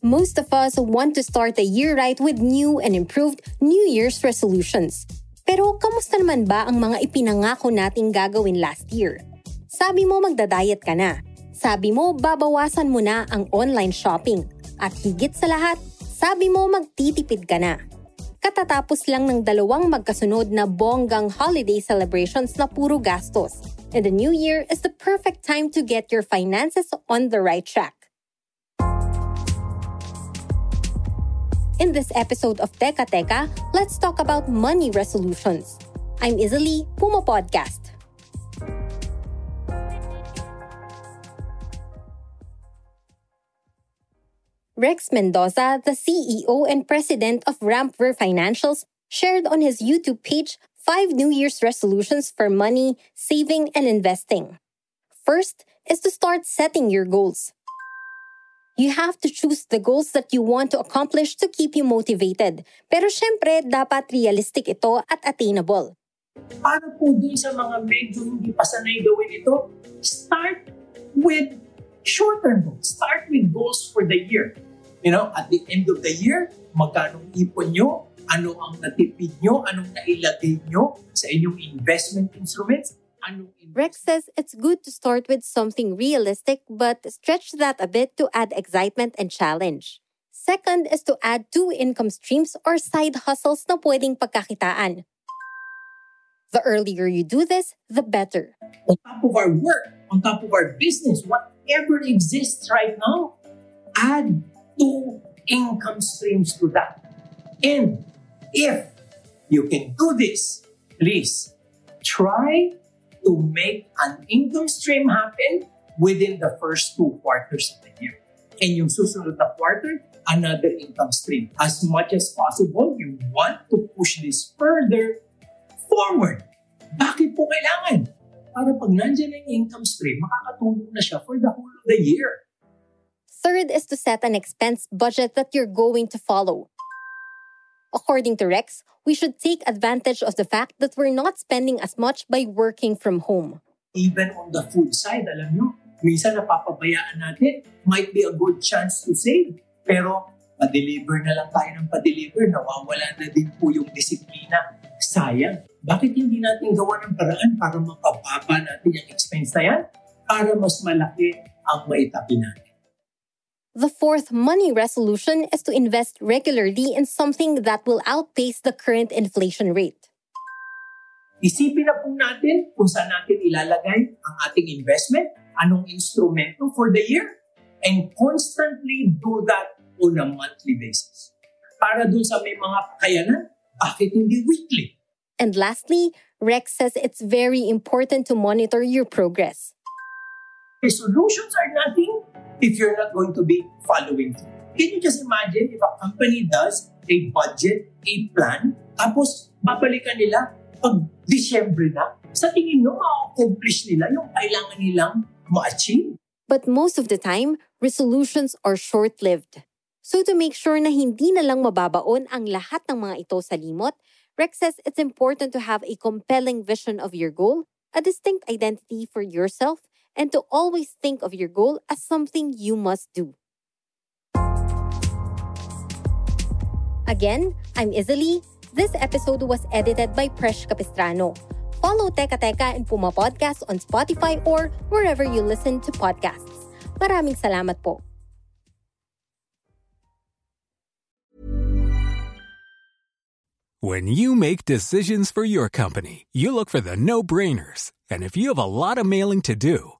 Most of us want to start the year right with new and improved New Year's resolutions. Pero kamusta naman ba ang mga ipinangako nating gagawin last year? Sabi mo magda-diet ka na. Sabi mo babawasan mo na ang online shopping. At higit sa lahat, sabi mo magtitipid ka na. Katatapos lang ng dalawang magkasunod na bonggang holiday celebrations na puro gastos. And the new year is the perfect time to get your finances on the right track. In this episode of Teka Teka, let's talk about money resolutions. I'm Izali, Puma Podcast. Rex Mendoza, the CEO and president of Rampver Financials, shared on his YouTube page five New Year's resolutions for money, saving, and investing. First is to start setting your goals. You have to choose the goals that you want to accomplish to keep you motivated. Pero syempre, dapat realistic ito at attainable. Para po dun sa mga medyo hindi pa sanay gawin ito, start with short-term goals. Start with goals for the year. You know, at the end of the year, magkano ipon nyo, ano ang natipid nyo, anong nailagay nyo sa inyong investment instruments, Rex says it's good to start with something realistic but stretch that a bit to add excitement and challenge. Second is to add two income streams or side hustles na pwedeng pagkakitaan. The earlier you do this, the better. on top of our work, on top of our business, whatever exists right now, add two income streams to that. And if you can do this, please try to make an income stream happen within the first two quarters of the year. And yung susunod na quarter, another income stream. As much as possible, you want to push this further forward. Bakit po kailangan? Para pag nandyan ang income stream, makakatulong na siya for the whole of the year. Third is to set an expense budget that you're going to follow. According to Rex, we should take advantage of the fact that we're not spending as much by working from home. Even on the food side, alam nyo, minsan napapabayaan natin, might be a good chance to save. Pero pa-deliver na lang tayo ng pa-deliver, nawawala na din po yung disiplina. Sayang. Bakit hindi natin gawa ng paraan para mapababa natin yung expense na yan? Para mas malaki ang maitabi natin. The fourth money resolution is to invest regularly in something that will outpace the current inflation rate. Isipin na po natin kung saan natin ilalagay ang ating investment, anong instrumento for the year, and constantly do that on a monthly basis. Para dun sa may mga kakayanan, bakit hindi weekly? And lastly, Rex says it's very important to monitor your progress. Resolutions are nothing if you're not going to be following through. Can you just imagine if a company does a budget, a plan, tapos babalikan nila pag Disyembre na? Sa tingin nyo, ma-accomplish nila yung kailangan nilang ma-achieve? But most of the time, resolutions are short-lived. So to make sure na hindi na lang mababaon ang lahat ng mga ito sa limot, Rex says it's important to have a compelling vision of your goal, a distinct identity for yourself, and to always think of your goal as something you must do. Again, I'm Izali. This episode was edited by Presh Capistrano. Follow Teka Teka and Puma Podcast on Spotify or wherever you listen to podcasts. Maraming salamat po. When you make decisions for your company, you look for the no brainers. And if you have a lot of mailing to do,